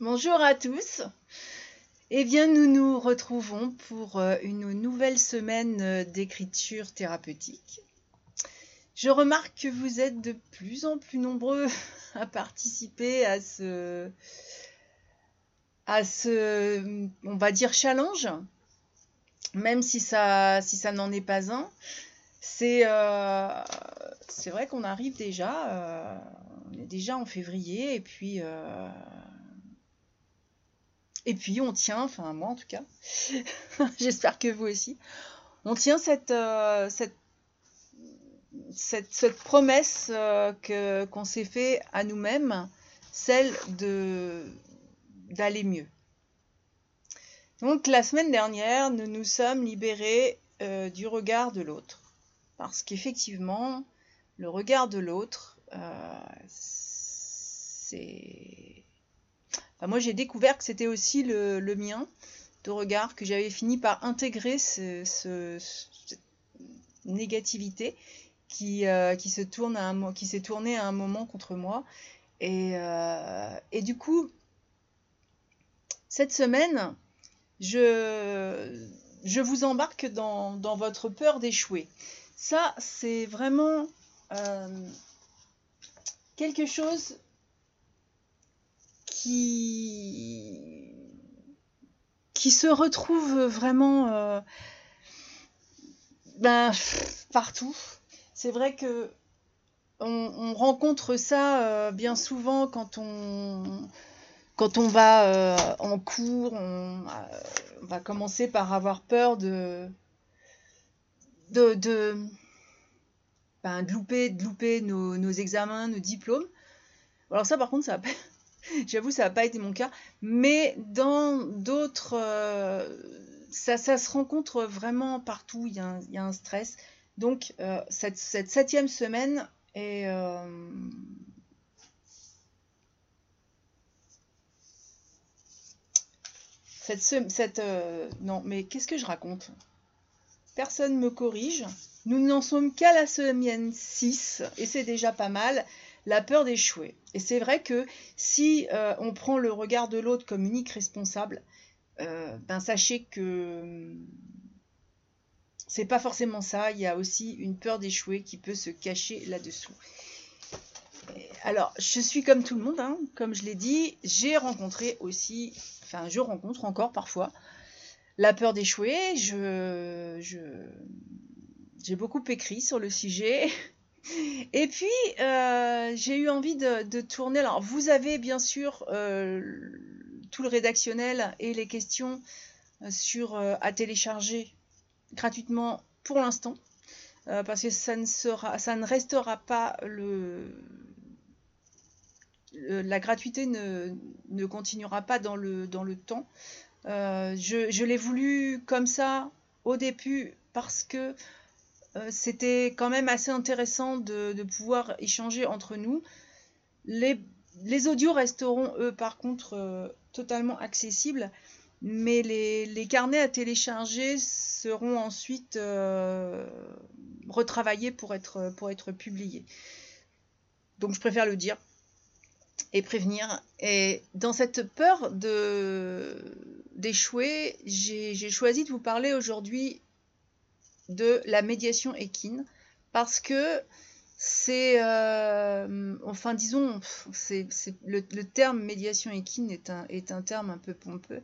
Bonjour à tous. Eh bien, nous nous retrouvons pour euh, une nouvelle semaine euh, d'écriture thérapeutique. Je remarque que vous êtes de plus en plus nombreux à participer à ce, à ce, on va dire, challenge, même si ça, si ça n'en est pas un. C'est euh, c'est vrai qu'on arrive déjà, on est déjà en février, et puis et puis on tient, enfin moi en tout cas, j'espère que vous aussi, on tient cette, euh, cette, cette, promesse euh, que, qu'on s'est fait à nous-mêmes, celle de, d'aller mieux. Donc la semaine dernière, nous nous sommes libérés euh, du regard de l'autre. Parce qu'effectivement, le regard de l'autre, c'est moi, j'ai découvert que c'était aussi le, mien de regard, que j'avais fini par intégrer ce, cette négativité qui, euh, qui se tourne à un, qui s'est tournée à un moment contre moi. Et, euh, du coup, cette semaine, je, vous embarque dans, dans votre peur d'échouer. Ça, c'est vraiment euh, quelque chose qui, qui se retrouve vraiment euh, ben, partout. C'est vrai que on, rencontre ça euh, bien souvent quand on, quand on va euh, en cours. On, va commencer par avoir peur de, de, de, ben, de louper, de louper nos, examens, nos diplômes. Alors ça, par contre, ça J'avoue, ça n'a pas été mon cas. Mais dans d'autres, euh, ça, se rencontre vraiment partout. Il y a un, stress. Donc, euh, cette, septième semaine est. Euh, cette, cette non, mais qu'est-ce que je raconte? Personne ne me corrige. Nous n'en sommes qu'à la semaine 6 et c'est déjà pas mal la peur d'échouer. Et c'est vrai que si euh, on prend le regard de l'autre comme unique responsable, euh, ben sachez que hum, c'est pas forcément ça. Il y a aussi une peur d'échouer qui peut se cacher là-dessous. Alors, je suis comme tout le monde, hein, comme je l'ai dit, j'ai rencontré aussi, enfin, je rencontre encore parfois la peur d'échouer. J'ai beaucoup écrit sur le sujet. Et puis, euh, j'ai eu envie de, tourner. Alors, vous avez bien sûr euh, tout le rédactionnel et les questions euh, sur, à télécharger gratuitement pour l'instant. parce que ça ne, sera, ça ne restera pas le. la gratuité ne, ne, continuera pas dans le, dans le temps. je, je l'ai voulu comme ça au début parce que c'était quand même assez intéressant de, pouvoir échanger entre nous. Les, audios resteront, eux, par contre, euh, totalement accessibles, mais les, carnets à télécharger seront ensuite euh, retravaillés pour être, pour être publiés. Donc je préfère le dire et prévenir. Et dans cette peur d'échouer, j'ai choisi de vous parler aujourd'hui de la médiation équine parce que c'est, euh, enfin disons, c'est, le, terme médiation équine est un, est un terme un peu pompeux,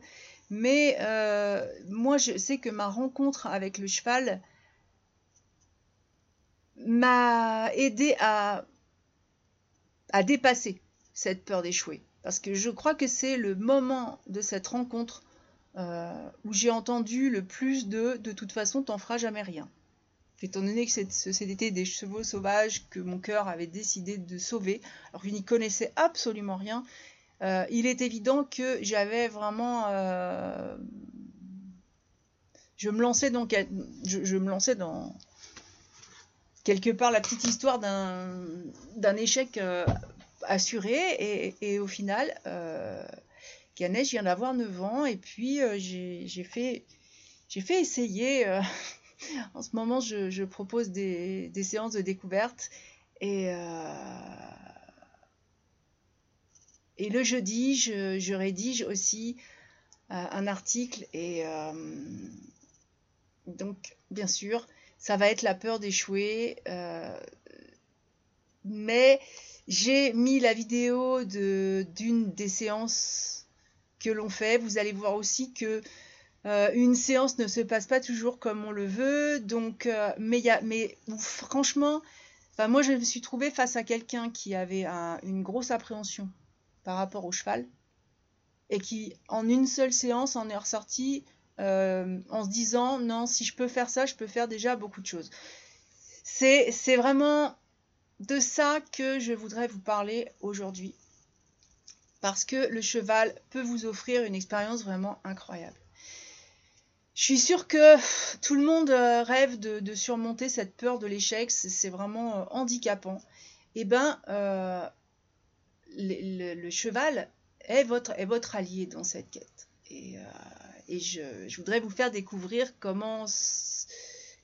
mais euh, moi je sais que ma rencontre avec le cheval m'a aidé à, à dépasser cette peur d'échouer. Parce que je crois que c'est le moment de cette rencontre euh, où j'ai entendu le plus de de toute façon t'en feras jamais rien. Étant donné que c'était des chevaux sauvages que mon cœur avait décidé de sauver, alors qu'il n'y connaissait absolument rien, euh, il est évident que j'avais vraiment. Euh, je me lançais dans. Je, me lançais dans. Quelque part, la petite histoire d'un échec assuré, et, au final, Ganesh vient d'avoir 9 ans et puis euh, j'ai fait, essayer. Euh, en ce moment, je, propose des, séances de découverte et, euh, et le jeudi, je, rédige aussi un article et donc bien sûr, ça va être la peur d'échouer. mais j'ai mis la vidéo d'une des séances que l'on fait. Vous allez voir aussi que euh, une séance ne se passe pas toujours comme on le veut. Donc, euh, mais, y a, mais franchement, moi je me suis trouvée face à quelqu'un qui avait une grosse appréhension par rapport au cheval et qui, en une seule séance, en est ressorti euh, en se disant non, si je peux faire ça, je peux faire déjà beaucoup de choses. C'est vraiment de ça que je voudrais vous parler aujourd'hui. Parce que le cheval peut vous offrir une expérience vraiment incroyable. Je suis sûre que tout le monde euh, rêve de, surmonter cette peur de l'échec, c'est vraiment euh, handicapant. Eh bien, euh, le, cheval est votre, allié dans cette quête. Et, je, voudrais vous faire découvrir comment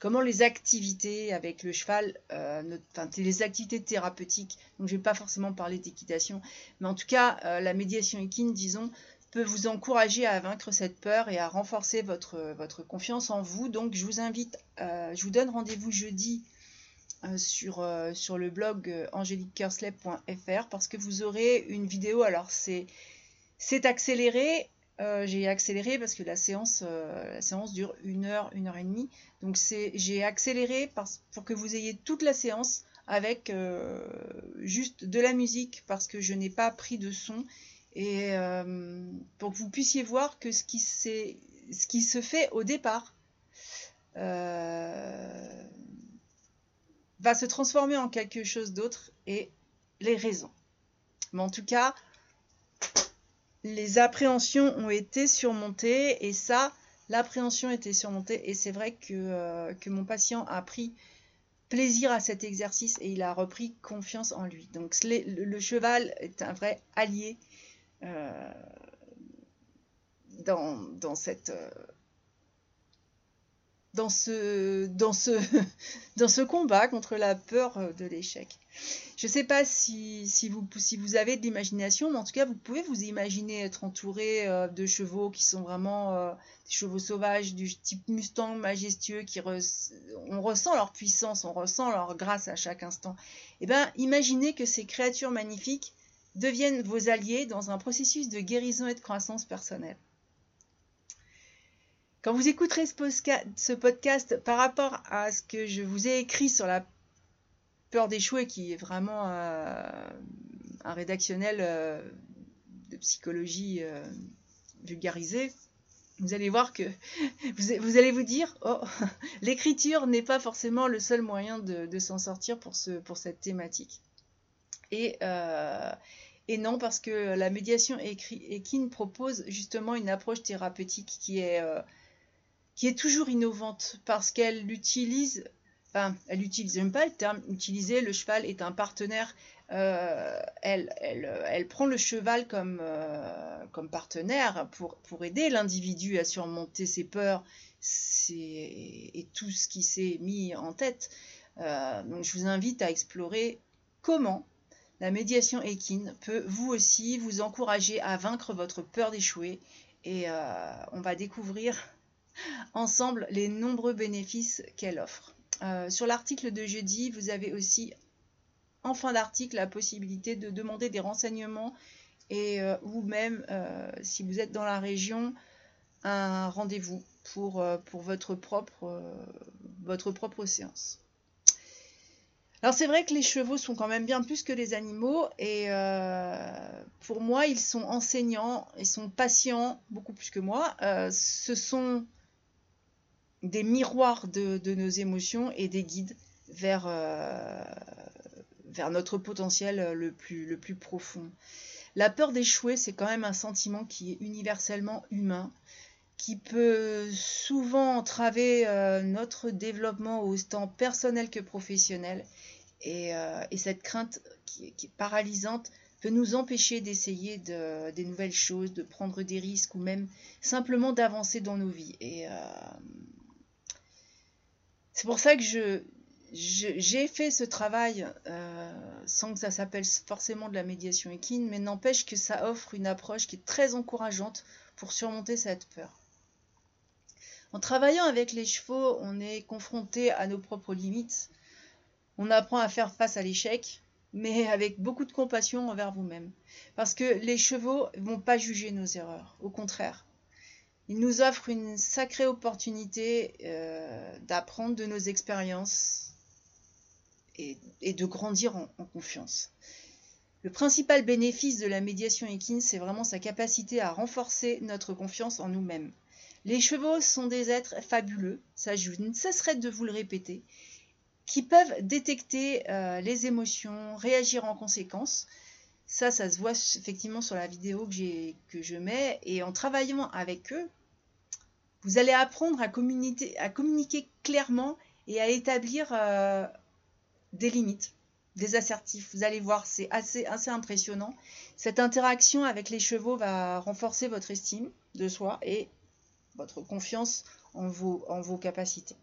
comment les activités avec le cheval, euh, les activités thérapeutiques, donc je ne vais pas forcément parler d'équitation, mais en tout cas euh, la médiation équine, disons, peut vous encourager à vaincre cette peur et à renforcer votre, confiance en vous. Donc je vous invite, euh, je vous donne rendez-vous jeudi sur, le blog angeliquekersley.fr parce que vous aurez une vidéo, alors c'est accéléré euh, j'ai accéléré parce que la séance, euh, la séance dure une heure, une heure et demie. Donc j'ai accéléré pour que vous ayez toute la séance avec euh, juste de la musique parce que je n'ai pas pris de son et pour que vous puissiez voir que ce qui, ce qui se fait au départ va se transformer en quelque chose d'autre et les raisons. Mais en tout cas, les appréhensions ont été surmontées et ça, l'appréhension était surmontée et c'est vrai que, euh, que, mon patient a pris plaisir à cet exercice et il a repris confiance en lui. Donc le, cheval est un vrai allié euh, dans, dans, cette... Euh, dans ce, dans, ce, dans ce combat contre la peur de l'échec. Je ne sais pas si, si, vous, si vous avez de l'imagination, mais en tout cas, vous pouvez vous imaginer être entouré euh, de chevaux qui sont vraiment euh, des chevaux sauvages du type Mustang majestueux, qui on ressent leur puissance, on ressent leur grâce à chaque instant. Eh bien, imaginez que ces créatures magnifiques deviennent vos alliés dans un processus de guérison et de croissance personnelle. Quand vous écouterez ce podcast par rapport à ce que je vous ai écrit sur la peur d'échouer, qui est vraiment euh, un rédactionnel euh, de psychologie euh, vulgarisée, vous allez voir que vous, allez vous dire, oh, l'écriture n'est pas forcément le seul moyen de, s'en sortir pour, ce, pour cette thématique. Et, et non, parce que la médiation équine propose justement une approche thérapeutique qui est qui est toujours innovante parce qu'elle utilise, enfin, elle utilise, j'aime pas le terme utiliser, le cheval est un partenaire, euh, elle, prend le cheval comme, euh, partenaire pour, pour aider l'individu à surmonter ses peurs et tout ce qui s'est mis en tête. Euh, donc je vous invite à explorer comment la médiation équine peut vous aussi vous encourager à vaincre votre peur d'échouer et on va découvrir ensemble les nombreux bénéfices qu'elle offre. Euh, sur l'article de jeudi, vous avez aussi en fin d'article la possibilité de demander des renseignements et euh, ou même, euh, si vous êtes dans la région, un rendez-vous pour, pour votre, propre, votre propre séance. Alors c'est vrai que les chevaux sont quand même bien plus que les animaux et pour moi ils sont enseignants, ils sont patients beaucoup plus que moi. ce sont des miroirs de, nos émotions et des guides vers, euh, vers notre potentiel le plus, le plus profond. La peur d'échouer, c'est quand même un sentiment qui est universellement humain, qui peut souvent entraver euh, notre développement autant personnel que professionnel. Et, euh, cette crainte qui, est paralysante peut nous empêcher d'essayer de, des nouvelles choses, de prendre des risques ou même simplement d'avancer dans nos vies. Et c'est pour ça que j'ai fait ce travail sans que ça s'appelle forcément de la médiation équine, mais n'empêche que ça offre une approche qui est très encourageante pour surmonter cette peur. En travaillant avec les chevaux, on est confronté à nos propres limites. On apprend à faire face à l'échec, mais avec beaucoup de compassion envers vous-même. Parce que les chevaux ne vont pas juger nos erreurs, au contraire. Ils nous offrent une sacrée opportunité euh, d'apprendre de nos expériences et, de grandir en, en, confiance. Le principal bénéfice de la médiation équine, c'est vraiment sa capacité à renforcer notre confiance en nous-mêmes. Les chevaux sont des êtres fabuleux, ça je ne cesserai de vous le répéter, qui peuvent détecter euh, les émotions, réagir en conséquence. Ça, ça se voit effectivement sur la vidéo que, que je mets. Et en travaillant avec eux, vous allez apprendre à communiquer, clairement et à établir euh, des limites, des assertifs. Vous allez voir, c'est assez, impressionnant. Cette interaction avec les chevaux va renforcer votre estime de soi et votre confiance en vos capacités.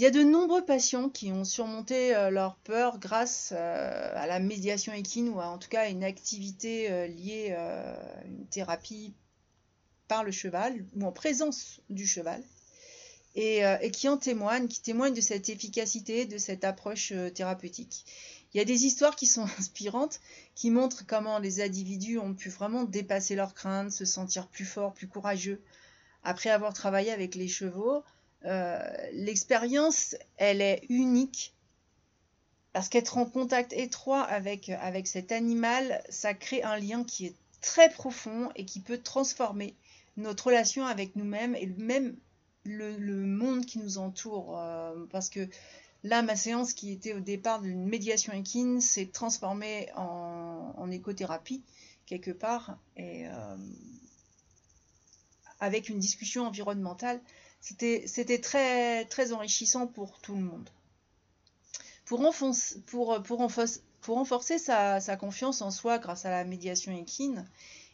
Il y a de nombreux patients qui ont surmonté euh, leur peur grâce euh, à la médiation équine ou en tout cas à une activité euh, liée à une thérapie par le cheval ou en présence du cheval et, et qui en témoignent, qui témoignent de cette efficacité, de cette approche thérapeutique. Il y a des histoires qui sont inspirantes, qui montrent comment les individus ont pu vraiment dépasser leurs craintes, se sentir plus forts, plus courageux, après avoir travaillé avec les chevaux. Euh, l'expérience, elle est unique, parce qu'être en contact étroit avec, cet animal, ça crée un lien qui est très profond et qui peut transformer notre relation avec nous-mêmes et même le, monde qui nous entoure. Euh, parce que Là, ma séance qui était au départ d'une médiation équine s'est transformée en, écothérapie, quelque part, euh, avec une discussion environnementale. C'était très, très enrichissant pour tout le monde. Pour, pour, pour, renforcer sa, sa, confiance en soi grâce à la médiation équine,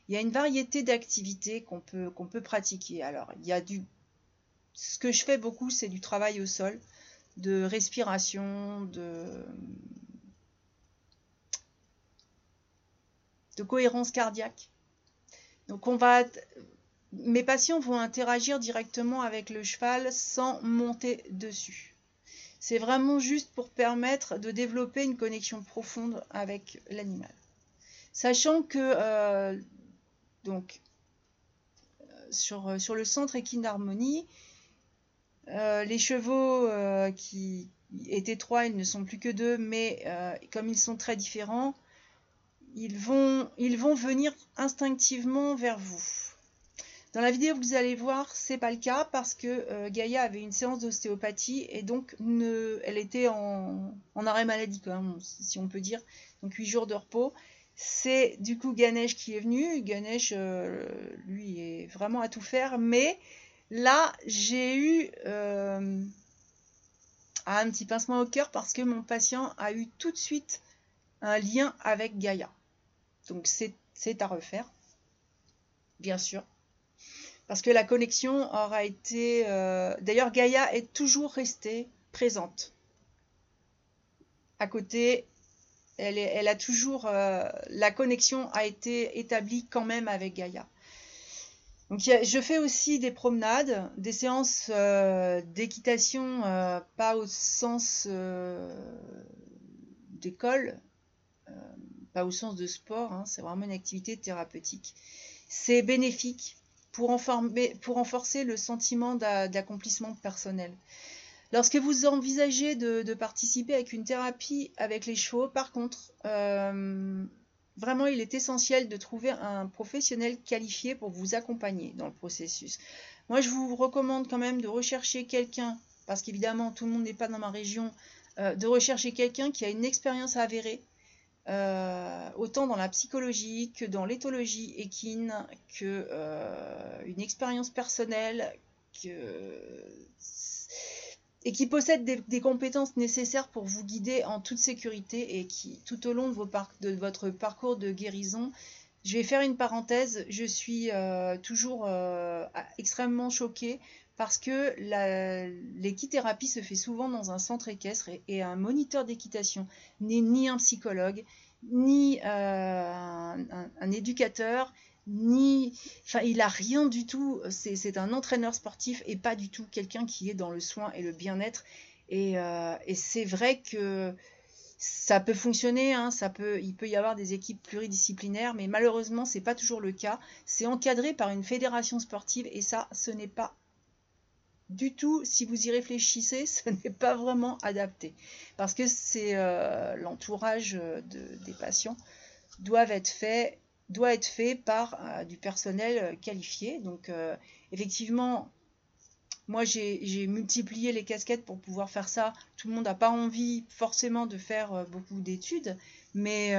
il y a une variété d'activités qu'on peut, qu'on peut pratiquer. Alors, il y a du... Ce que je fais beaucoup, c'est du travail au sol de respiration, de, de cohérence cardiaque. Donc on va, mes patients vont interagir directement avec le cheval sans monter dessus. C'est vraiment juste pour permettre de développer une connexion profonde avec l'animal. Sachant que euh, donc sur, sur, le centre équine d'harmonie, euh, les chevaux euh, qui étaient trois, ils ne sont plus que deux, mais euh, comme ils sont très différents, ils vont venir instinctivement vers vous. Dans la vidéo que vous allez voir, c'est pas le cas parce que Gaïa avait une séance d'ostéopathie et donc ne, elle était en, arrêt maladie, quand même, si on peut dire, donc 8 jours de repos. C'est du coup Ganesh qui est venu. Ganesh, lui, est vraiment à tout faire, mais Là, j'ai eu euh, un petit pincement au cœur parce que mon patient a eu tout de suite un lien avec Gaïa. Donc c'est à refaire, bien sûr. Parce que la connexion aura été... Euh, d'ailleurs, Gaïa est toujours restée présente. À côté, elle, a toujours... Euh, la connexion a été établie quand même avec Gaïa. Donc je fais aussi des promenades, des séances euh, d'équitation, pas au sens d'école, pas au sens de sport, hein, c'est vraiment une activité thérapeutique. C'est bénéfique pour, renforcer le sentiment d'accomplissement personnel. Lorsque vous envisagez de, participer avec une thérapie avec les chevaux, par contre, Vraiment, il est essentiel de trouver un professionnel qualifié pour vous accompagner dans le processus. Moi, je vous recommande quand même de rechercher quelqu'un, parce qu'évidemment, tout le monde n'est pas dans ma région, euh, de rechercher quelqu'un qui a une expérience avérée, euh, autant dans la psychologie que dans l'éthologie équine, que euh, une expérience personnelle, et qui possède des, compétences nécessaires pour vous guider en toute sécurité et qui, tout au long de, votre parcours de guérison, je vais faire une parenthèse, je suis euh, toujours extrêmement choquée parce que l'équithérapie se fait souvent dans un centre équestre et, un moniteur d'équitation n'est ni un psychologue, ni euh, un, éducateur, ni. Enfin, il a rien du tout. C'est un entraîneur sportif et pas du tout quelqu'un qui est dans le soin et le bien-être. Et, euh, c'est vrai que ça peut fonctionner, hein, ça peut, il peut y avoir des équipes pluridisciplinaires, mais malheureusement, c'est pas toujours le cas. C'est encadré par une fédération sportive et ça, ce n'est pas du tout, si vous y réfléchissez, ce n'est pas vraiment adapté. Parce que euh, l'entourage des patients doivent être fait, doit être fait par euh, du personnel euh, qualifié. Donc effectivement, moi j'ai multiplié les casquettes pour pouvoir faire ça. Tout le monde n'a pas envie forcément de faire beaucoup d'études, mais,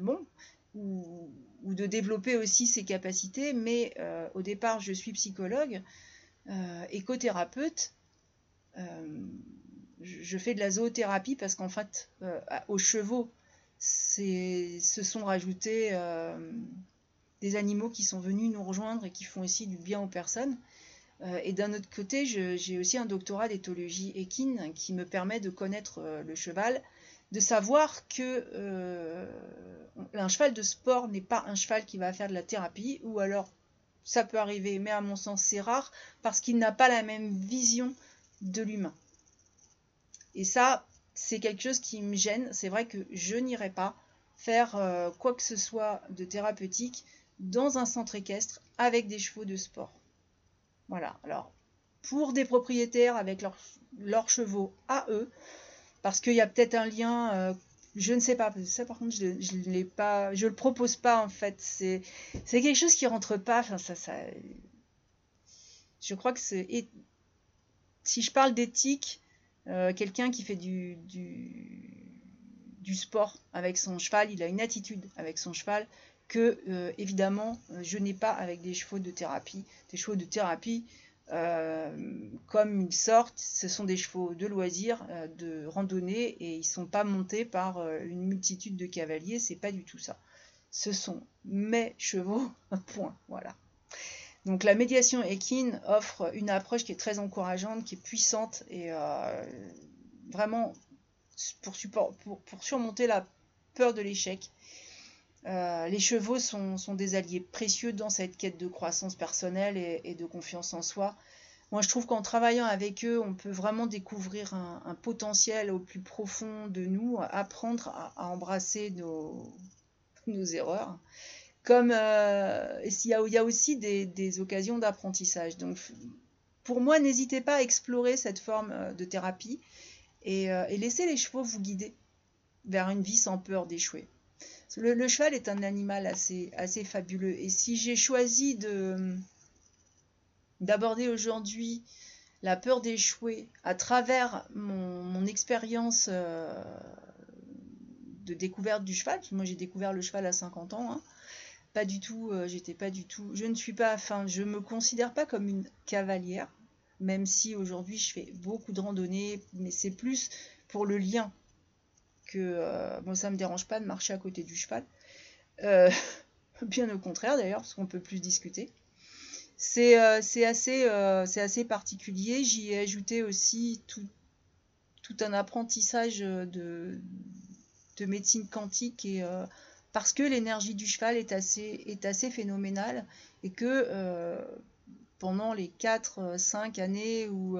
bon, ou, de développer aussi ses capacités. Mais au départ, je suis psychologue. Euh, écothérapeute, euh, je fais de la zoothérapie parce qu'en fait, euh, aux chevaux, se sont rajoutés des animaux qui sont venus nous rejoindre et qui font aussi du bien aux personnes. et d'un autre côté, j'ai aussi un doctorat d'éthologie équine qui me permet de connaître le cheval, de savoir que un cheval de sport n'est pas un cheval qui va faire de la thérapie, ou alors ça peut arriver, mais à mon sens c'est rare, parce qu'il n'a pas la même vision de l'humain. Et ça, c'est quelque chose qui me gêne. C'est vrai que je n'irai pas faire euh, quoi que ce soit de thérapeutique dans un centre équestre avec des chevaux de sport. Voilà, alors pour des propriétaires avec leurs chevaux à eux, parce qu'il y a peut-être un lien euh, je ne sais pas. Ça, par contre, je ne l'ai pas. Je le propose pas en fait. C'est quelque chose qui rentre pas. Enfin, ça. Je crois que c'est. Si je parle d'éthique, euh, quelqu'un qui fait du, sport avec son cheval, il a une attitude avec son cheval que euh, évidemment je n'ai pas avec des chevaux de thérapie. Des chevaux de thérapie, euh, comme ils sortent, ce sont des chevaux de loisirs, euh, de randonnée, et ils ne sont pas montés par euh, une multitude de cavaliers, c'est pas du tout ça. Ce sont mes chevaux, point, voilà. Donc la médiation équine offre une approche qui est très encourageante, qui est puissante, et vraiment pour surmonter la peur de l'échec, euh, les chevaux sont, des alliés précieux dans cette quête de croissance personnelle et, de confiance en soi. Moi, je trouve qu'en travaillant avec eux, on peut vraiment découvrir un, potentiel au plus profond de nous, apprendre à, embrasser nos, erreurs. Comme euh, il, y a, aussi des, occasions d'apprentissage. Donc, pour moi, n'hésitez pas à explorer cette forme euh, de thérapie et, et laissez les chevaux vous guider vers une vie sans peur d'échouer. Le, cheval est un animal assez, fabuleux. Et si j'ai choisi de d'aborder aujourd'hui la peur d'échouer à travers mon, expérience euh, de découverte du cheval, moi j'ai découvert le cheval à 50 ans, hein, pas du tout, euh, j'étais pas du tout, je ne suis pas, enfin, je me considère pas comme une cavalière, même si aujourd'hui je fais beaucoup de randonnées, mais c'est plus pour le lien que euh, ça me dérange pas de marcher à côté du cheval. Euh, bien au contraire d'ailleurs, parce qu'on peut plus discuter. C'est euh, assez, assez particulier. J'y ai ajouté aussi tout, tout un apprentissage de, de médecine quantique et parce que l'énergie du cheval est assez, est assez phénoménale et que pendant les 4-5 années où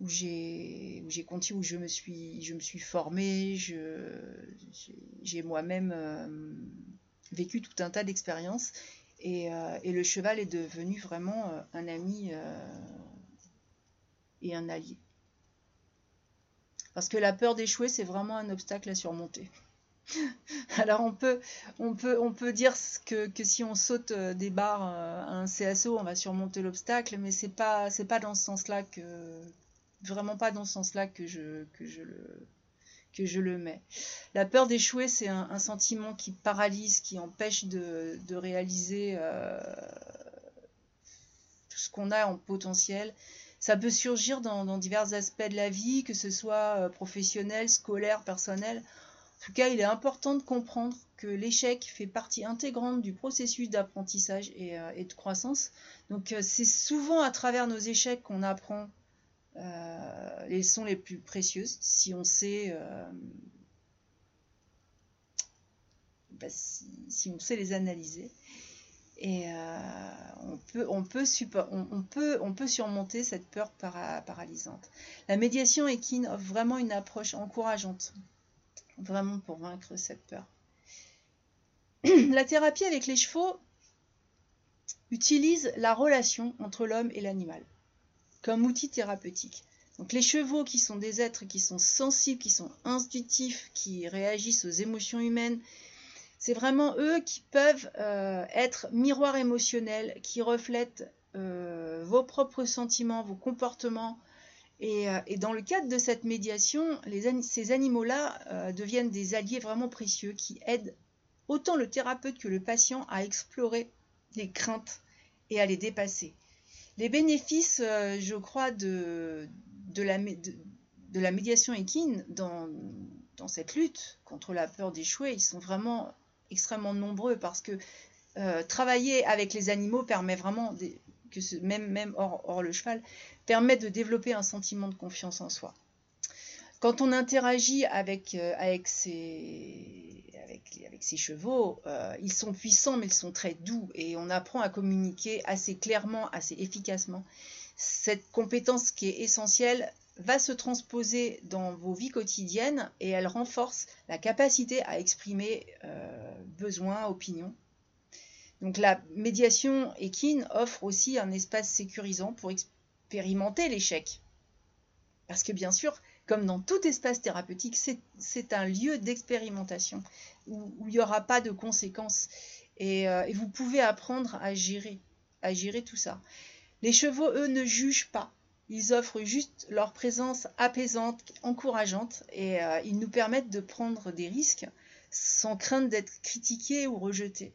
où j'ai continué où je me suis je me suis formée j'ai moi-même euh, vécu tout un tas d'expériences. Et, euh, et, le cheval est devenu vraiment euh, un ami et un allié. Parce que la peur d'échouer c'est vraiment un obstacle à surmonter. Alors on peut, on peut, on peut dire que, que si on saute des barres à un CSO, on va surmonter l'obstacle, mais c'est pas, c'est pas dans ce sens-là que, vraiment pas dans ce sens-là que je, que, je le, que je le mets. La peur d'échouer, c'est un, sentiment qui paralyse, qui empêche de, de réaliser euh, tout ce qu'on a en potentiel. Ça peut surgir dans, divers aspects de la vie, que ce soit euh, professionnel, scolaire, personnel. En tout cas, il est important de comprendre que l'échec fait partie intégrante du processus d'apprentissage et, euh, de croissance. Donc c'est souvent à travers nos échecs qu'on apprend euh, les leçons les plus précieuses, si on sait, bah, si, on sait les analyser. Et peut, on, peut, surmonter cette peur paralysante. La médiation équine offre vraiment une approche encourageante, vraiment pour vaincre cette peur. la thérapie avec les chevaux utilise la relation entre l'homme et l'animal comme outil thérapeutique. Donc les chevaux qui sont des êtres qui sont sensibles, qui sont intuitifs, qui réagissent aux émotions humaines, c'est vraiment eux qui peuvent euh, être miroirs émotionnels, qui reflètent euh, vos propres sentiments, vos comportements. Et, euh, dans le cadre de cette médiation, ces animaux-là deviennent des alliés vraiment précieux qui aident autant le thérapeute que le patient à explorer les craintes et à les dépasser. Les bénéfices, euh, je crois, de, la, médiation équine dans, cette lutte contre la peur d'échouer, ils sont vraiment extrêmement nombreux parce que euh, travailler avec les animaux permet vraiment, même, hors le cheval, permet de développer un sentiment de confiance en soi. Quand on interagit avec, euh, avec, ces, avec, ces chevaux, euh, ils sont puissants mais ils sont très doux et on apprend à communiquer assez clairement, assez efficacement. Cette compétence qui est essentielle va se transposer dans vos vies quotidiennes et elle renforce la capacité à exprimer euh, besoins, opinions. Donc la médiation équine offre aussi un espace sécurisant pour expérimenter l'échec. Parce que bien sûr, comme dans tout espace thérapeutique, c'est un lieu d'expérimentation où, il n'y aura pas de conséquences. Euh, et, vous pouvez apprendre à gérer, à gérer tout ça. Les chevaux, eux, ne jugent pas. Ils offrent juste leur présence apaisante, encourageante, et euh, ils nous permettent de prendre des risques sans crainte d'être critiqués ou rejetés.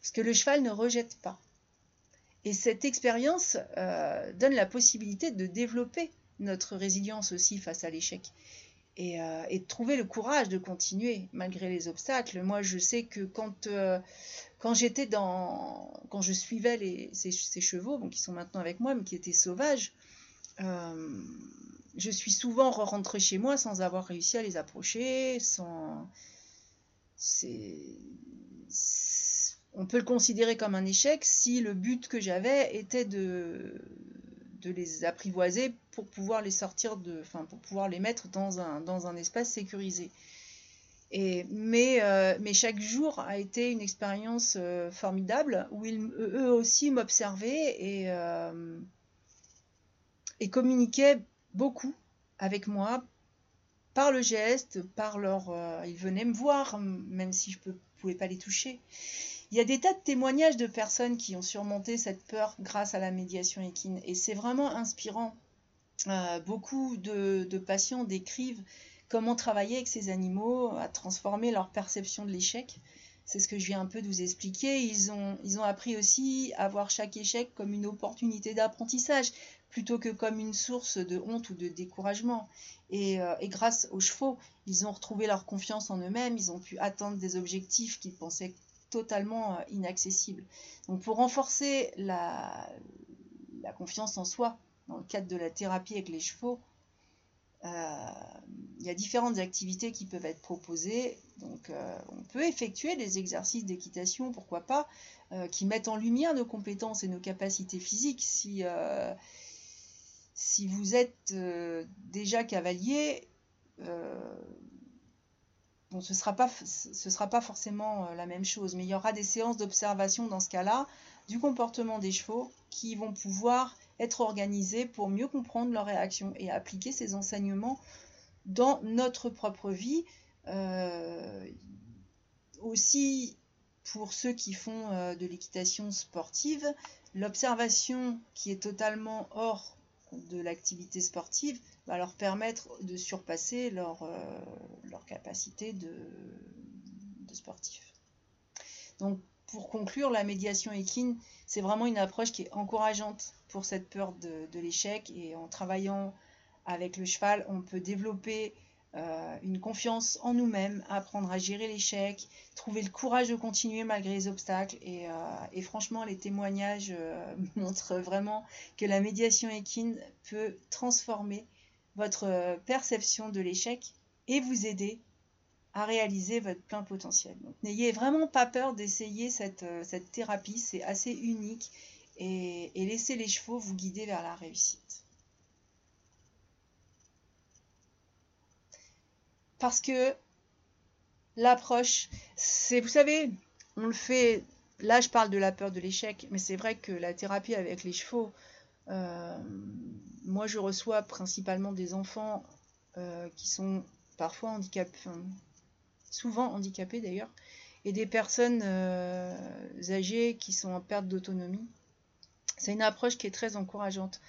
Parce que le cheval ne rejette pas. Et cette expérience euh, donne la possibilité de développer notre résilience aussi face à l'échec. Euh, et, de trouver le courage de continuer malgré les obstacles. Moi, je sais que quand, euh, quand j'étais dans, quand je suivais les, ces, chevaux, bon, qui sont maintenant avec moi, mais qui étaient sauvages, euh, je suis souvent rentrée chez moi sans avoir réussi à les approcher, sans, on peut le considérer comme un échec si le but que j'avais était de, de les apprivoiser pour pouvoir les sortir de, enfin pour pouvoir les mettre dans un, dans un espace sécurisé. Et, mais, euh, mais chaque jour a été une expérience euh, formidable où ils, eux aussi m'observaient et, euh, et communiquaient beaucoup avec moi par le geste, par leur... ils venaient me voir, même si je ne pouvais pas les toucher. Il y a des tas de témoignages de personnes qui ont surmonté cette peur grâce à la médiation équine et c'est vraiment inspirant. Euh, beaucoup de, patients décrivent comment travailler avec ces animaux, à transformer leur perception de l'échec. C'est ce que je viens un peu de vous expliquer. Ils ont, ils ont appris aussi à voir chaque échec comme une opportunité d'apprentissage plutôt que comme une source de honte ou de découragement. Et, euh, et, grâce aux chevaux, ils ont retrouvé leur confiance en eux-mêmes, ils ont pu atteindre des objectifs qu'ils pensaient totalement euh, inaccessible. Donc pour renforcer la, confiance en soi, dans le cadre de la thérapie avec les chevaux, euh, il y a différentes activités qui peuvent être proposées. Donc euh, on peut effectuer des exercices d'équitation, pourquoi pas, qui mettent en lumière nos compétences et nos capacités physiques. Si, si vous êtes déjà cavalier, Bon, ce ne sera, pas, sera pas forcément euh, la même chose, mais il y aura des séances d'observation dans ce cas-là du comportement des chevaux qui vont pouvoir être organisées pour mieux comprendre leurs réactions et appliquer ces enseignements dans notre propre vie. Euh, aussi, pour ceux qui font euh, de l'équitation sportive, l'observation qui est totalement hors de l'activité sportive va leur permettre de surpasser leur, capacité de, de sportif. Donc pour conclure, la médiation équine, c'est vraiment une approche qui est encourageante pour cette peur de, l'échec et en travaillant avec le cheval, on peut développer euh, une confiance en nous-mêmes, apprendre à gérer l'échec, trouver le courage de continuer malgré les obstacles. Et, euh, franchement, les témoignages euh, montrent vraiment que la médiation équine peut transformer votre perception de l'échec et vous aider à réaliser votre plein potentiel. Donc n'ayez vraiment pas peur d'essayer cette, thérapie, c'est assez unique et laissez les chevaux vous guider vers la réussite. parce que l'approche, c'est, vous savez, on le fait, là je parle de la peur de l'échec, mais c'est vrai que la thérapie avec les chevaux, euh, moi je reçois principalement des enfants euh, qui sont parfois handicapés, souvent handicapés d'ailleurs, et des personnes euh, âgées qui sont en perte d'autonomie. C'est une approche qui est très encourageante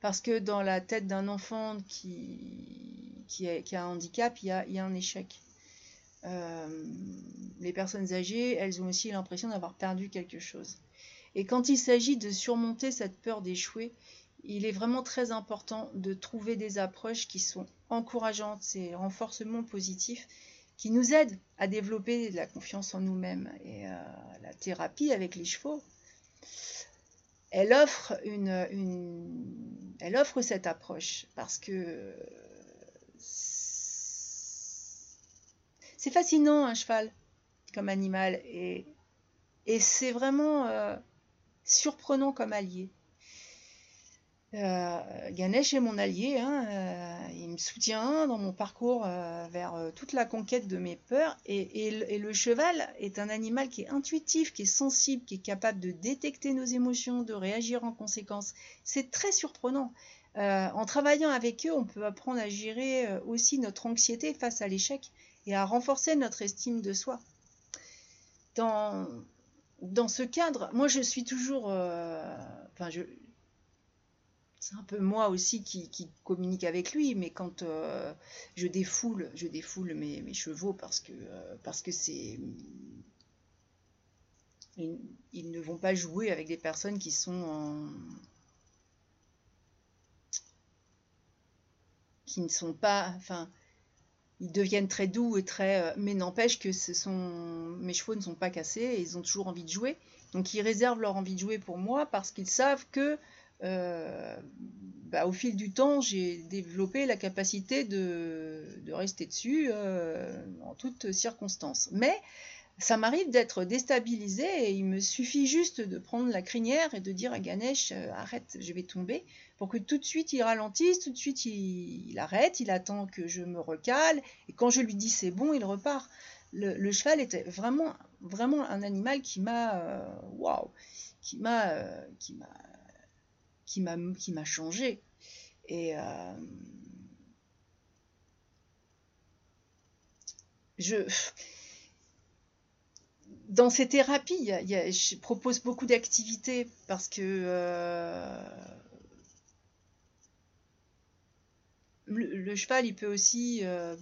parce que dans la tête d'un enfant qui, a un handicap, il y a, un échec. Euh, les personnes âgées, elles ont aussi l'impression d'avoir perdu quelque chose. Et quand il s'agit de surmonter cette peur d'échouer, il est vraiment très important de trouver des approches qui sont encourageantes, ces renforcements positifs qui nous aident à développer de la confiance en nous-mêmes. Et euh, la thérapie avec les chevaux, elle offre, cette approche parce que c'est fascinant un cheval comme animal et, et c'est vraiment euh, surprenant comme allié. Euh, Ganesh est mon allié, hein, euh, il me soutient dans mon parcours euh, vers toute la conquête de mes peurs et, et, le cheval est un animal qui est intuitif, qui est sensible, qui est capable de détecter nos émotions, de réagir en conséquence. C'est très surprenant. en travaillant avec eux, on peut apprendre à gérer aussi notre anxiété face à l'échec et à renforcer notre estime de soi. Dans, dans ce cadre, moi je suis toujours... enfin, je, c'est un peu moi aussi qui, communique avec lui, mais quand euh, je défoule, je défoule mes, chevaux parce que euh, parce que c'est ils, ne vont pas jouer avec des personnes qui sont en qui ne sont pas, enfin, ils deviennent très doux et très, euh, mais n'empêche que mes chevaux ne sont pas cassés et ils ont toujours envie de jouer. Donc ils réservent leur envie de jouer pour moi parce qu'ils savent que euh, bah, au fil du temps, j'ai développé la capacité de, rester dessus euh, en toutes circonstances. Mais ça m'arrive d'être déstabilisé et il me suffit juste de prendre la crinière et de dire à Ganesh euh, arrête, je vais tomber, pour que tout de suite il ralentisse, tout de suite il, arrête, il attend que je me recale et quand je lui dis c'est bon, il repart. Le, cheval était vraiment, vraiment un animal qui m'a, waouh, qui m'a, qui m'a qui m'a qui m'a changé euh, je dans ces thérapies, je propose beaucoup d'activités parce que euh, le, cheval, il peut aussi euh,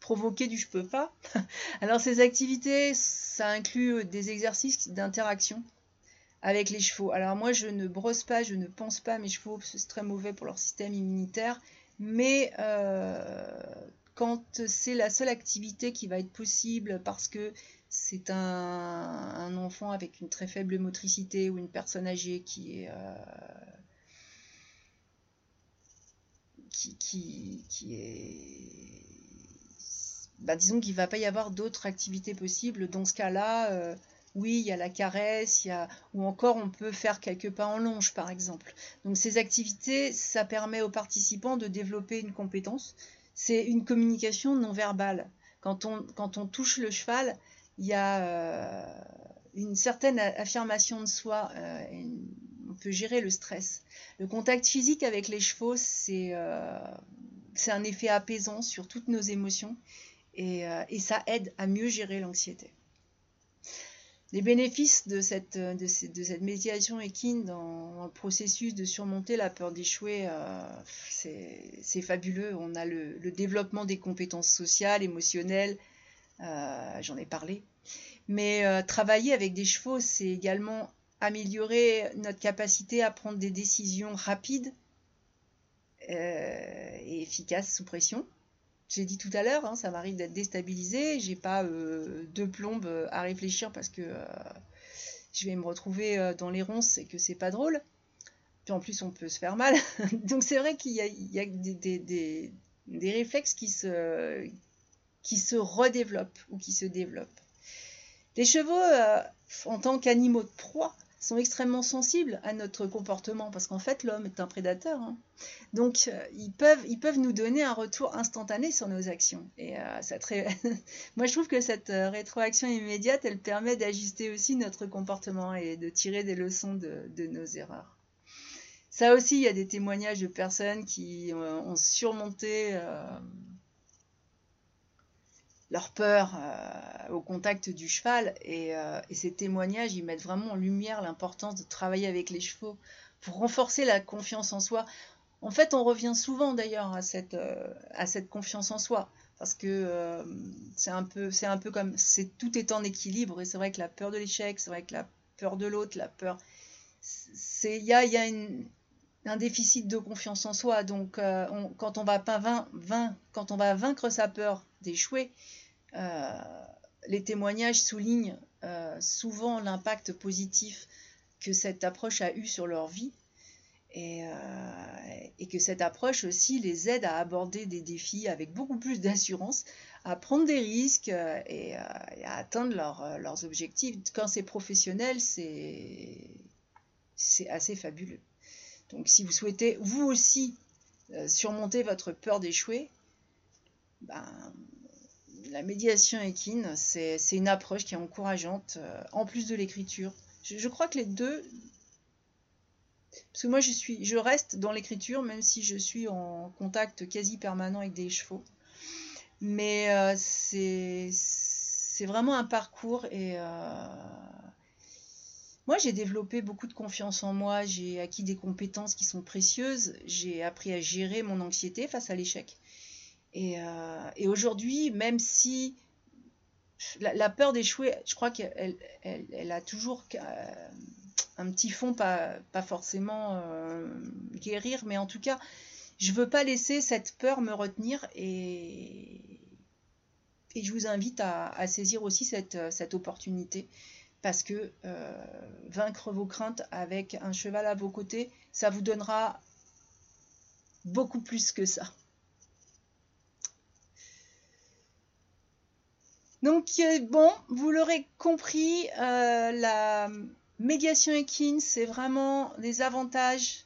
provoquer du je peux pas. Alors ces activités, ça inclut des exercices d'interaction avec les chevaux. Alors moi, je ne brosse pas, je ne pense pas à mes chevaux, c'est très mauvais pour leur système immunitaire, mais euh, quand c'est la seule activité qui va être possible parce que c'est un, enfant avec une très faible motricité ou une personne âgée qui est... Euh, qui, qui, est... Bah, disons qu'il ne va pas y avoir d'autres activités possibles. Dans ce cas-là, euh, oui, il y a la caresse, il y a... ou encore on peut faire quelques pas en longe par exemple. Donc ces activités, ça permet aux participants de développer une compétence. C'est une communication non verbale. Quand on, quand on touche le cheval, il y a euh, une certaine affirmation de soi. Euh, on peut gérer le stress. Le contact physique avec les chevaux, c'est euh, un effet apaisant sur toutes nos émotions et, et ça aide à mieux gérer l'anxiété les bénéfices de cette, de, cette médiation équine dans, le processus de surmonter la peur d'échouer, euh, c'est fabuleux. On a le, développement des compétences sociales, émotionnelles, euh, j'en ai parlé. Mais euh, travailler avec des chevaux, c'est également améliorer notre capacité à prendre des décisions rapides et efficace sous pression. J'ai dit tout à l'heure, hein, ça m'arrive d'être déstabilisée, j'ai pas deux plombes à réfléchir parce que je vais me retrouver dans les ronces et que c'est pas drôle. Puis en plus, on peut se faire mal. Donc c'est vrai qu'il y a, des, réflexes qui se, qui se redéveloppent ou qui se développent. Les chevaux, euh, en tant qu'animaux de proie, sont extrêmement sensibles à notre comportement parce qu'en fait l'homme est un prédateur. Hein. Donc euh, ils, peuvent, ils peuvent nous donner un retour instantané sur nos actions. Et euh, ça moi je trouve que cette rétroaction immédiate, elle permet d'ajuster aussi notre comportement et de tirer des leçons de nos erreurs. Ça aussi, il y a des témoignages de personnes qui ont surmonté euh, leur peur euh, au contact du cheval. Euh, et, ces témoignages, ils mettent vraiment en lumière l'importance de travailler avec les chevaux pour renforcer la confiance en soi. En fait, on revient souvent d'ailleurs à cette, à cette confiance en soi. Parce que c'est un, peu, un peu comme. c'est Tout est en équilibre. Et c'est vrai que la peur de l'échec, c'est vrai que la peur de l'autre, la peur. Il y a, y a un déficit de confiance en soi. Donc, euh, quand, on va quand on va vaincre sa peur d'échouer, euh, les témoignages soulignent euh, souvent l'impact positif que cette approche a eu sur leur vie et, et, que cette approche aussi les aide à aborder des défis avec beaucoup plus d'assurance, à prendre des risques et, à atteindre leurs objectifs. Quand c'est professionnel, c'est assez fabuleux. Donc si vous souhaitez vous aussi euh, surmonter votre peur d'échouer, ben, la médiation équine, c'est une approche qui est encourageante, euh, en plus de l'écriture. Je, crois que les deux... Parce que moi, je, suis, je reste dans l'écriture, même si je suis en contact quasi permanent avec des chevaux. Mais euh, c'est vraiment un parcours et, moi, j'ai développé beaucoup de confiance en moi, j'ai acquis des compétences qui sont précieuses, j'ai appris à gérer mon anxiété face à l'échec. Et, euh, aujourd'hui, même si la, peur d'échouer, je crois qu'elle elle, a toujours euh, un petit fond, pas, forcément euh, guérir, mais en tout cas, je veux pas laisser cette peur me retenir et, et je vous invite à, saisir aussi cette, opportunité parce que vaincre vos craintes avec un cheval à vos côtés, ça vous donnera beaucoup plus que ça. Donc euh, bon, vous l'aurez compris, euh, la médiation équine, c'est vraiment des avantages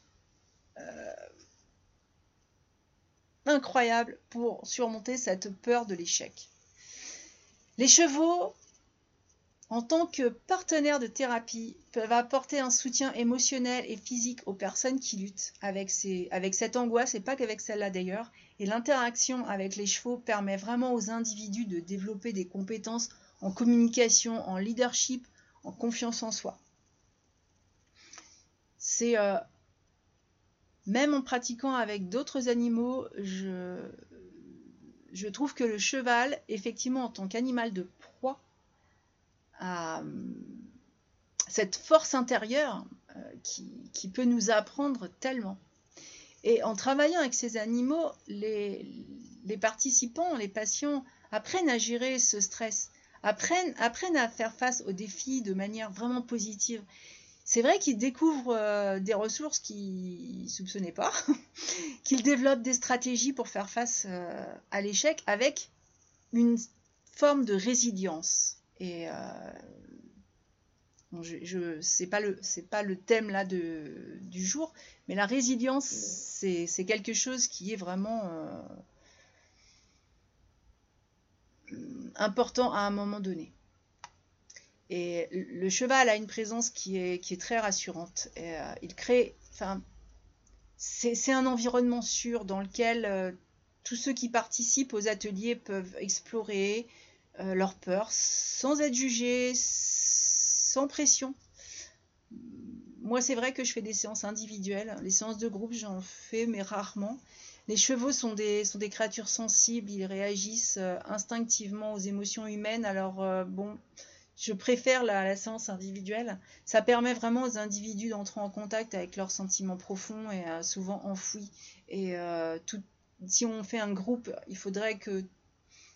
incroyables pour surmonter cette peur de l'échec. Les chevaux en tant que partenaires de thérapie, peuvent apporter un soutien émotionnel et physique aux personnes qui luttent avec, avec cette angoisse, et pas qu'avec celle-là d'ailleurs. Et l'interaction avec les chevaux permet vraiment aux individus de développer des compétences en communication, en leadership, en confiance en soi. C'est euh, même en pratiquant avec d'autres animaux, je, je trouve que le cheval, effectivement, en tant qu'animal de à cette force intérieure euh, qui, peut nous apprendre tellement. Et en travaillant avec ces animaux, les, participants, les patients apprennent à gérer ce stress, apprennent, à faire face aux défis de manière vraiment positive. C'est vrai qu'ils découvrent euh, des ressources qu'ils ne soupçonnaient pas, qu'ils développent des stratégies pour faire face euh, à l'échec avec une forme de résilience. Et euh, je c'est pas le pas le thème là de, du jour, mais la résilience c'est, quelque chose qui est vraiment euh, important à un moment donné. Et le cheval a une présence qui est, qui est très rassurante. Euh, il crée, enfin, c'est, un environnement sûr dans lequel tous ceux qui participent aux ateliers peuvent explorer, euh, leur peur sans être jugé, sans pression. Moi, c'est vrai que je fais des séances individuelles. Les séances de groupe, j'en fais, mais rarement. Les chevaux sont des, sont des créatures sensibles, ils réagissent euh, instinctivement aux émotions humaines. Alors, euh, bon, je préfère la, séance individuelle. Ça permet vraiment aux individus d'entrer en contact avec leurs sentiments profonds et euh, souvent enfouis. Et euh, si on fait un groupe, il faudrait que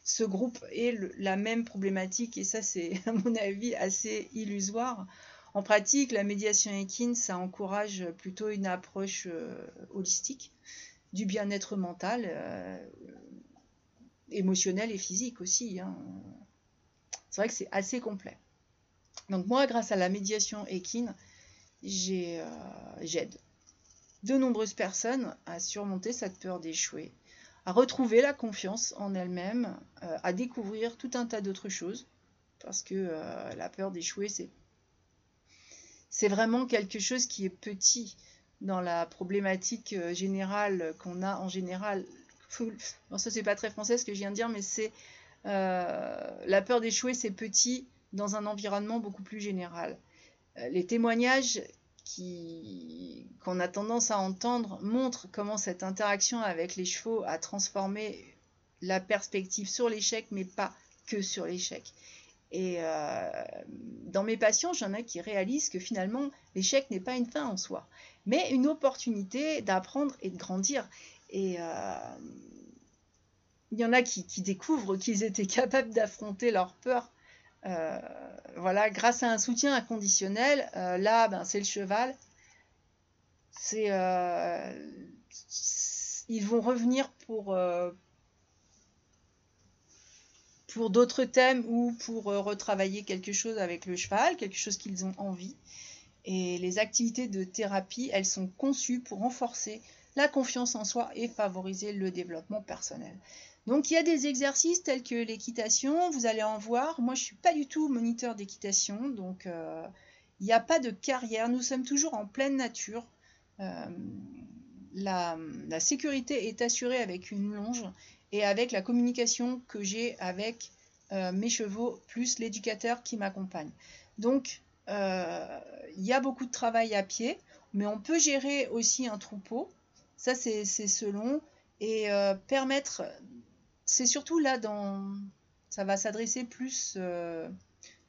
ce groupe ait la même problématique. Et ça, c'est à mon avis assez illusoire. En pratique, la médiation équine, ça encourage plutôt une approche euh, holistique du bien-être mental, émotionnel et physique aussi. Hein c'est vrai que c'est assez complet. Donc moi, grâce à la médiation équine, euh, j'aide de nombreuses personnes à surmonter cette peur d'échouer, à retrouver la confiance en elles-mêmes, euh, à découvrir tout un tas d'autres choses, parce que euh, la peur d'échouer, c'est c'est vraiment quelque chose qui est petit dans la problématique générale qu'on a en général. Bon, ça c'est pas très français ce que je viens de dire, mais c'est euh, la peur d'échouer, c'est petit dans un environnement beaucoup plus général. Euh, les témoignages qu'on a tendance à entendre montrent comment cette interaction avec les chevaux a transformé la perspective sur l'échec, mais pas que sur l'échec. Et euh, dans mes patients, j'en ai qui réalisent que finalement, l'échec n'est pas une fin en soi, mais une opportunité d'apprendre et de grandir. Et il y en a qui, découvrent qu'ils étaient capables d'affronter leur peur. Euh, voilà, grâce à un soutien inconditionnel, euh, là, ben, c'est le cheval. Euh, ils vont revenir pour d'autres thèmes ou pour retravailler quelque chose avec le cheval, quelque chose qu'ils ont envie. Et les activités de thérapie, elles sont conçues pour renforcer la confiance en soi et favoriser le développement personnel. Donc il y a des exercices tels que l'équitation, vous allez en voir. Moi je ne suis pas du tout moniteur d'équitation, donc euh, il n'y a pas de carrière, nous sommes toujours en pleine nature. Euh, la, sécurité est assurée avec une longe et avec la communication que j'ai avec euh, mes chevaux, plus l'éducateur qui m'accompagne. Donc il y a beaucoup de travail à pied, mais on peut gérer aussi un troupeau, ça c'est selon, et permettre c'est surtout là dans. Ça va s'adresser plus, euh,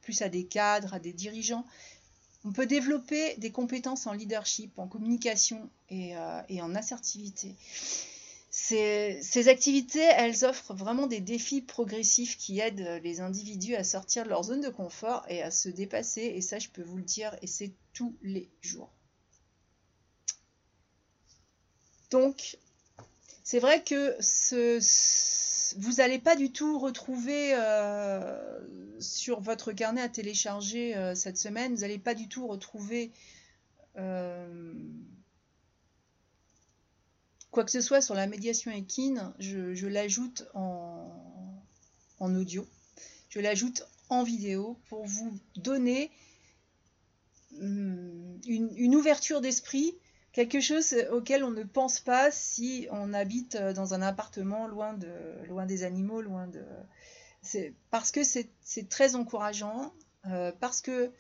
plus à des cadres, à des dirigeants. On peut développer des compétences en leadership, en communication et, euh, en assertivité. Ces, ces, activités, elles offrent vraiment des défis progressifs qui aident les individus à sortir de leur zone de confort et à se dépasser. Et ça, je peux vous le dire, et c'est tous les jours. Donc, c'est vrai que ce, vous n'allez pas du tout retrouver euh, sur votre carnet à télécharger euh, cette semaine, vous n'allez pas du tout retrouver euh, quoi que ce soit sur la médiation équine. Je, l'ajoute en, audio, je l'ajoute en vidéo pour vous donner hum, une ouverture d'esprit quelque chose auquel on ne pense pas si on habite euh, dans un appartement loin, de, loin des animaux, loin de... Parce que c'est très encourageant, euh, parce que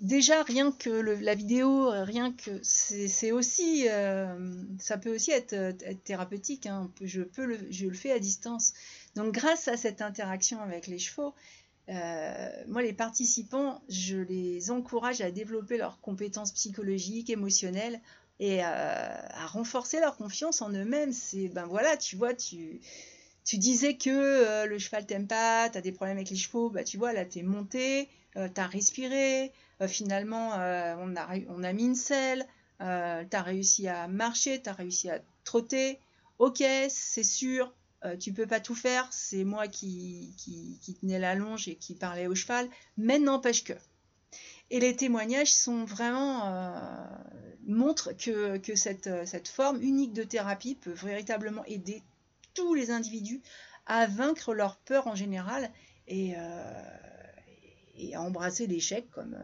déjà rien que la vidéo, rien que c'est aussi, euh, ça peut aussi être, thérapeutique. Hein. je peux je le fais à distance. Donc grâce à cette interaction avec les chevaux, euh, moi, les participants, je les encourage à développer leurs compétences psychologiques, émotionnelles et euh, à renforcer leur confiance en eux-mêmes. C'est, ben voilà, tu vois, tu, tu disais que euh, le cheval t'aime pas, tu as des problèmes avec les chevaux, bah tu vois, là, tu es monté, tu as respiré, finalement, on, a, on a mis une selle, tu as réussi à marcher, tu as réussi à trotter. Ok, c'est sûr, euh, tu peux pas tout faire, c'est moi qui, tenais la longe et qui parlais au cheval, mais n'empêche que. Et les témoignages sont vraiment euh, montrent que, cette, cette, forme unique de thérapie peut véritablement aider tous les individus à vaincre leur peur en général et, euh, et à embrasser l'échec comme,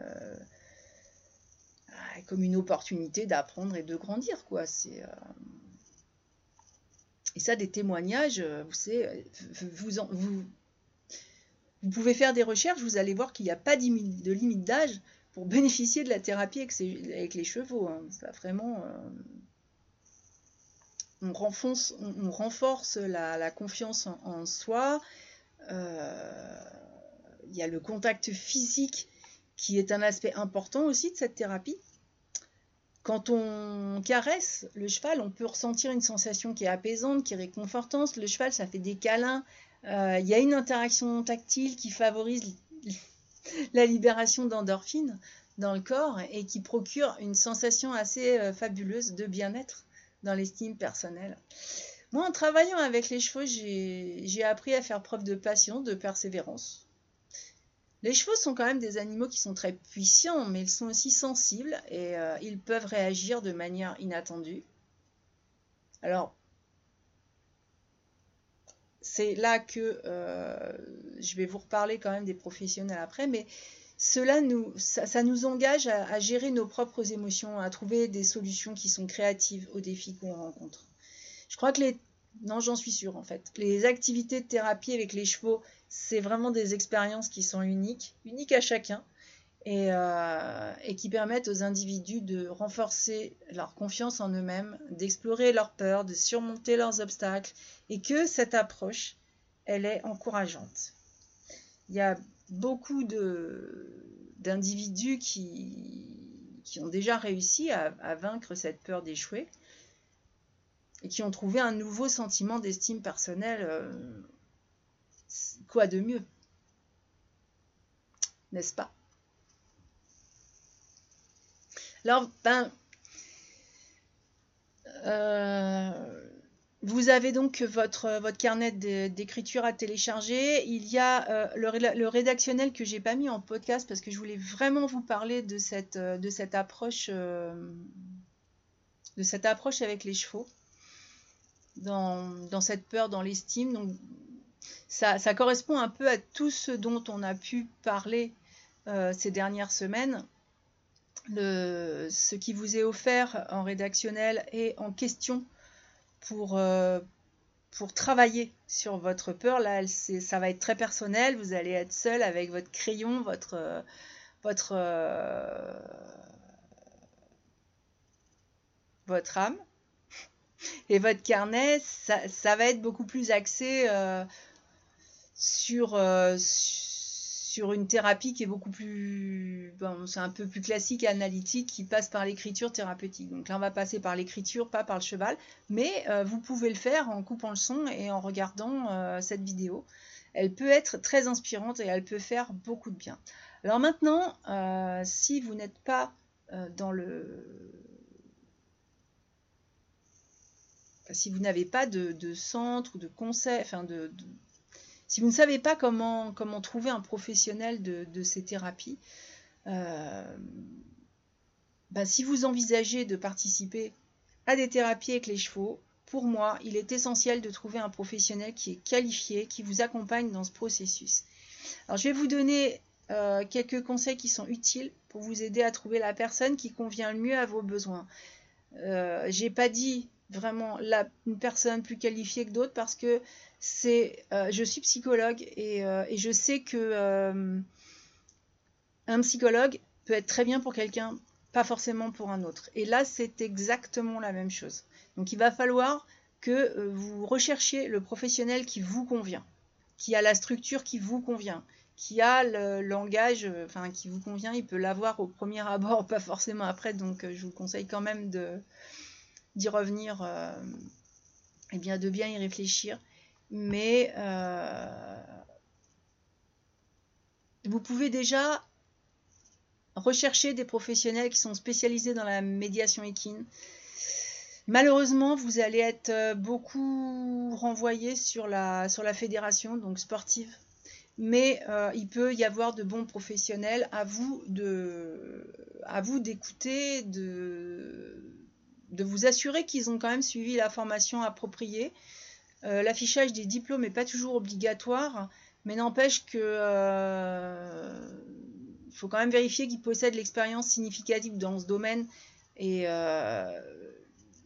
comme une opportunité d'apprendre et de grandir. quoi. C'est et ça, des témoignages, euh, vous savez, vous, vous, pouvez faire des recherches, vous allez voir qu'il n'y a pas de limite d'âge pour bénéficier de la thérapie avec, les chevaux. Hein. Ça vraiment, euh, on, renforce, la, confiance en, soi. Euh, il y a le contact physique qui est un aspect important aussi de cette thérapie. Quand on caresse le cheval, on peut ressentir une sensation qui est apaisante, qui est réconfortante. Le cheval, ça fait des câlins. Euh, il y a une interaction tactile qui favorise la libération d'endorphines dans le corps et qui procure une sensation assez euh, fabuleuse de bien-être dans l'estime personnelle. Moi, en travaillant avec les chevaux, j'ai appris à faire preuve de patience, de persévérance. Les chevaux sont quand même des animaux qui sont très puissants, mais ils sont aussi sensibles et euh, ils peuvent réagir de manière inattendue. Alors, c'est là que euh, je vais vous reparler quand même des professionnels après, mais cela nous, engage à, gérer nos propres émotions, à trouver des solutions qui sont créatives aux défis qu'on rencontre. Je crois que les... Non, j'en suis sûre en fait. Les activités de thérapie avec les chevaux, c'est vraiment des expériences qui sont uniques, uniques à chacun, et, euh, et, qui permettent aux individus de renforcer leur confiance en eux-mêmes, d'explorer leurs peurs, de surmonter leurs obstacles, et que cette approche, elle est encourageante. Il y a beaucoup d'individus qui, qui, ont déjà réussi à, vaincre cette peur d'échouer et qui ont trouvé un nouveau sentiment d'estime personnelle. Euh, quoi de mieux? N'est-ce pas? Alors, ben, euh, vous avez donc votre, votre carnet d'écriture à télécharger. Il y a euh, le, rédactionnel que j'ai pas mis en podcast parce que je voulais vraiment vous parler de cette, euh, de cette approche de cette approche avec les chevaux dans, dans cette peur, dans l'estime. Donc ça, correspond un peu à tout ce dont on a pu parler ces dernières semaines. Ce qui vous est offert en rédactionnel et en question pour, euh, pour travailler sur votre peur. Là, ça va être très personnel. Vous allez être seul avec votre crayon, votre, euh, votre, euh, votre âme. Et votre carnet, ça, va être beaucoup plus axé sur, sur sur une thérapie qui est beaucoup plus, c'est un peu plus classique et analytique, qui passe par l'écriture thérapeutique. Donc là, on va passer par l'écriture, pas par le cheval, mais euh, vous pouvez le faire en coupant le son et en regardant euh, cette vidéo. Elle peut être très inspirante et elle peut faire beaucoup de bien. Alors maintenant, euh, si vous n'êtes pas dans le si vous n'avez pas de, centre ou de conseil, enfin de, si vous ne savez pas comment, trouver un professionnel de, ces thérapies, euh, bah, si vous envisagez de participer à des thérapies avec les chevaux, pour moi, il est essentiel de trouver un professionnel qui est qualifié, qui vous accompagne dans ce processus. Alors, je vais vous donner euh, quelques conseils qui sont utiles pour vous aider à trouver la personne qui convient le mieux à vos besoins. Euh, j'ai pas dit vraiment une personne plus qualifiée que d'autres parce que c'est, euh, je suis psychologue et, euh, je sais que euh, un psychologue peut être très bien pour quelqu'un, pas forcément pour un autre. Et là, c'est exactement la même chose. Donc, il va falloir que vous recherchiez le professionnel qui vous convient, qui a la structure qui vous convient, qui a le langage, enfin, qui vous convient. Il peut l'avoir au premier abord, pas forcément après. Donc, je vous conseille quand même d'y revenir, et bien, de bien y réfléchir mais euh, vous pouvez déjà rechercher des professionnels qui sont spécialisés dans la médiation équine. Malheureusement, vous allez être euh, beaucoup renvoyé sur la, sur la fédération, donc sportive. Mais euh, il peut y avoir de bons professionnels. À vous de, à vous d'écouter, de, de vous assurer qu'ils ont quand même suivi la formation appropriée l'affichage des diplômes n'est pas toujours obligatoire, mais n'empêche que euh, il faut quand même vérifier qu'ils possèdent l'expérience significative dans ce domaine. Et euh,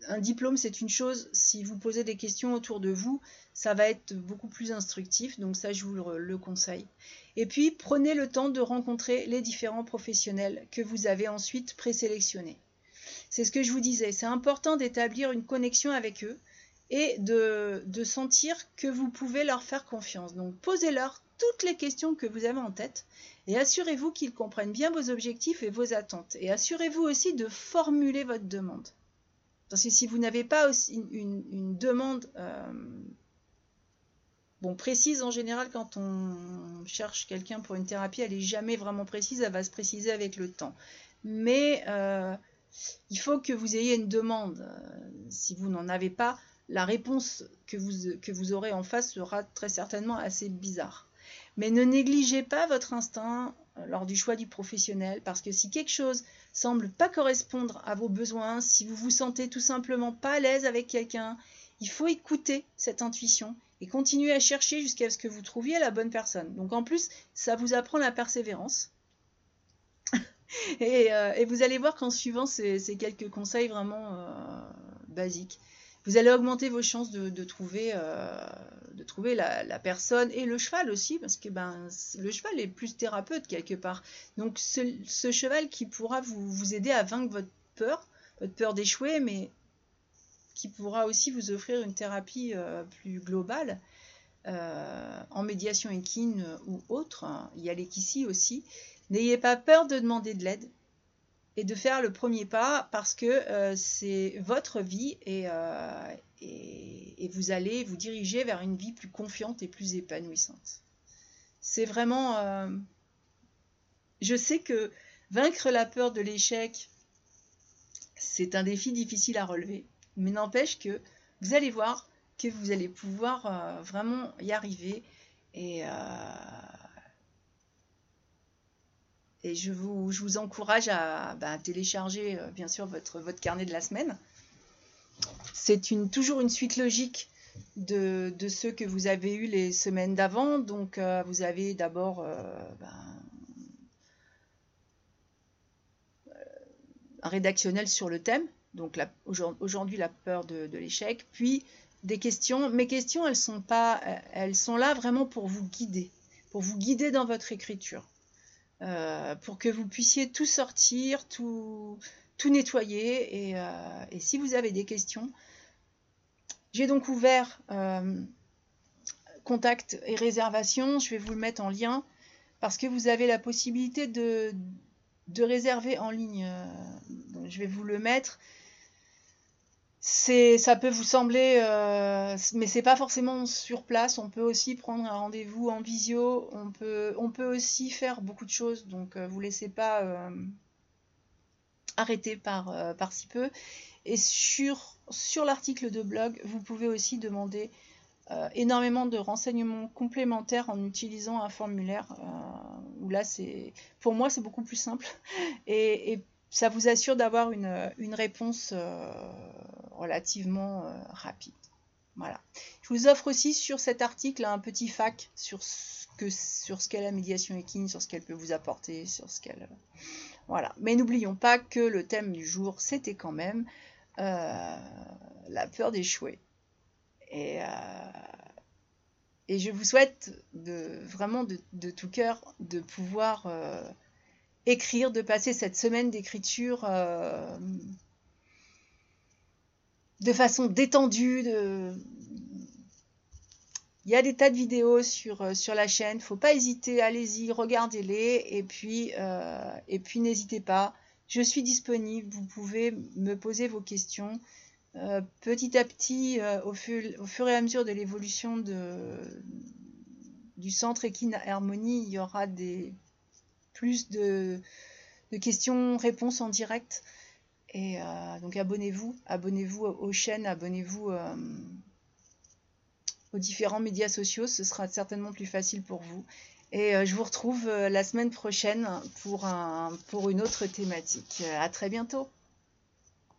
un diplôme, c'est une chose. Si vous posez des questions autour de vous, ça va être beaucoup plus instructif. Donc ça, je vous le conseille. Et puis, prenez le temps de rencontrer les différents professionnels que vous avez ensuite présélectionnés. C'est ce que je vous disais. C'est important d'établir une connexion avec eux et de, sentir que vous pouvez leur faire confiance. Donc posez-leur toutes les questions que vous avez en tête et assurez-vous qu'ils comprennent bien vos objectifs et vos attentes. Et assurez-vous aussi de formuler votre demande. Parce que si vous n'avez pas aussi une, demande euh, bon, précise en général quand on cherche quelqu'un pour une thérapie, elle n'est jamais vraiment précise, elle va se préciser avec le temps. Mais euh, il faut que vous ayez une demande. Euh, si vous n'en avez pas, la réponse que vous, aurez en face sera très certainement assez bizarre. Mais ne négligez pas votre instinct euh, lors du choix du professionnel, parce que si quelque chose semble pas correspondre à vos besoins, si vous vous sentez tout simplement pas à l'aise avec quelqu'un, il faut écouter cette intuition et continuer à chercher jusqu'à ce que vous trouviez la bonne personne. Donc en plus, ça vous apprend la persévérance. Euh, et, vous allez voir qu'en suivant ces, quelques conseils vraiment euh, basiques, vous allez augmenter vos chances de, trouver, euh, la, personne et le cheval aussi, parce que ben, le cheval est plus thérapeute quelque part. Donc ce, cheval qui pourra vous, aider à vaincre votre peur, votre peur d'échouer, mais qui pourra aussi vous offrir une thérapie plus globale. en médiation équine ou autre, il y a l'équicie aussi, N'ayez pas peur de demander de l'aide et de faire le premier pas parce que euh, c'est votre vie euh, et, vous allez vous diriger vers une vie plus confiante et plus épanouissante. C'est vraiment... Euh, je sais que vaincre la peur de l'échec, c'est un défi difficile à relever, mais n'empêche que vous allez voir que vous allez pouvoir vraiment y arriver et et je vous, je vous encourage à bah, télécharger, euh, bien sûr, votre, votre carnet de la semaine. C'est une, toujours une suite logique de, ceux que vous avez eu les semaines d'avant. Donc, euh, vous avez d'abord euh, ben, un rédactionnel sur le thème. Donc, aujourd'hui, la peur de, de l'échec. Puis, des questions. Mes questions, elles sont, pas, elles sont là vraiment pour vous guider, pour vous guider dans votre écriture. Euh, pour que vous puissiez tout sortir, tout, nettoyer. Euh, et, si vous avez des questions, j'ai donc ouvert euh, contact et réservation. Je vais vous le mettre en lien parce que vous avez la possibilité de réserver en ligne. je vais vous le mettre c'est ça peut vous sembler euh, mais c'est pas forcément sur place. On peut aussi prendre un rendez-vous en visio. On peut on peut aussi faire beaucoup de choses. Donc euh, vous laissez pas euh, arrêter par euh, par si peu. Et sur sur l'article de blog vous pouvez aussi demander énormément de renseignements complémentaires en utilisant un formulaire là c'est pour moi c'est beaucoup plus simple. Et, et ça vous assure d'avoir une, une, réponse relativement euh, rapide. Voilà. Je vous offre aussi sur cet article un petit fac sur ce que sur ce qu'est la médiation équine, sur ce qu'elle peut vous apporter, sur ce qu'elle voilà. Mais n'oublions pas que le thème du jour c'était quand même euh, la peur d'échouer. Et, euh, je vous souhaite de, vraiment de, de tout cœur de pouvoir écrire, de passer cette semaine d'écriture de façon détendue. Il y a des tas de vidéos sur, euh, sur la chaîne, faut pas hésiter, allez-y, regardez-les et puis, euh, puis n'hésitez pas. Je suis disponible, vous pouvez me poser vos questions. Euh, petit à petit, au, fur, au, fur, et à mesure de l'évolution du centre Equine Harmonie, il y aura des, plus de questions-réponses en direct. Et euh, donc abonnez-vous, abonnez-vous aux chaînes, abonnez-vous euh, aux différents médias sociaux, ce sera certainement plus facile pour vous. Et euh, je vous retrouve la semaine prochaine pour, un, pour une autre thématique. À très bientôt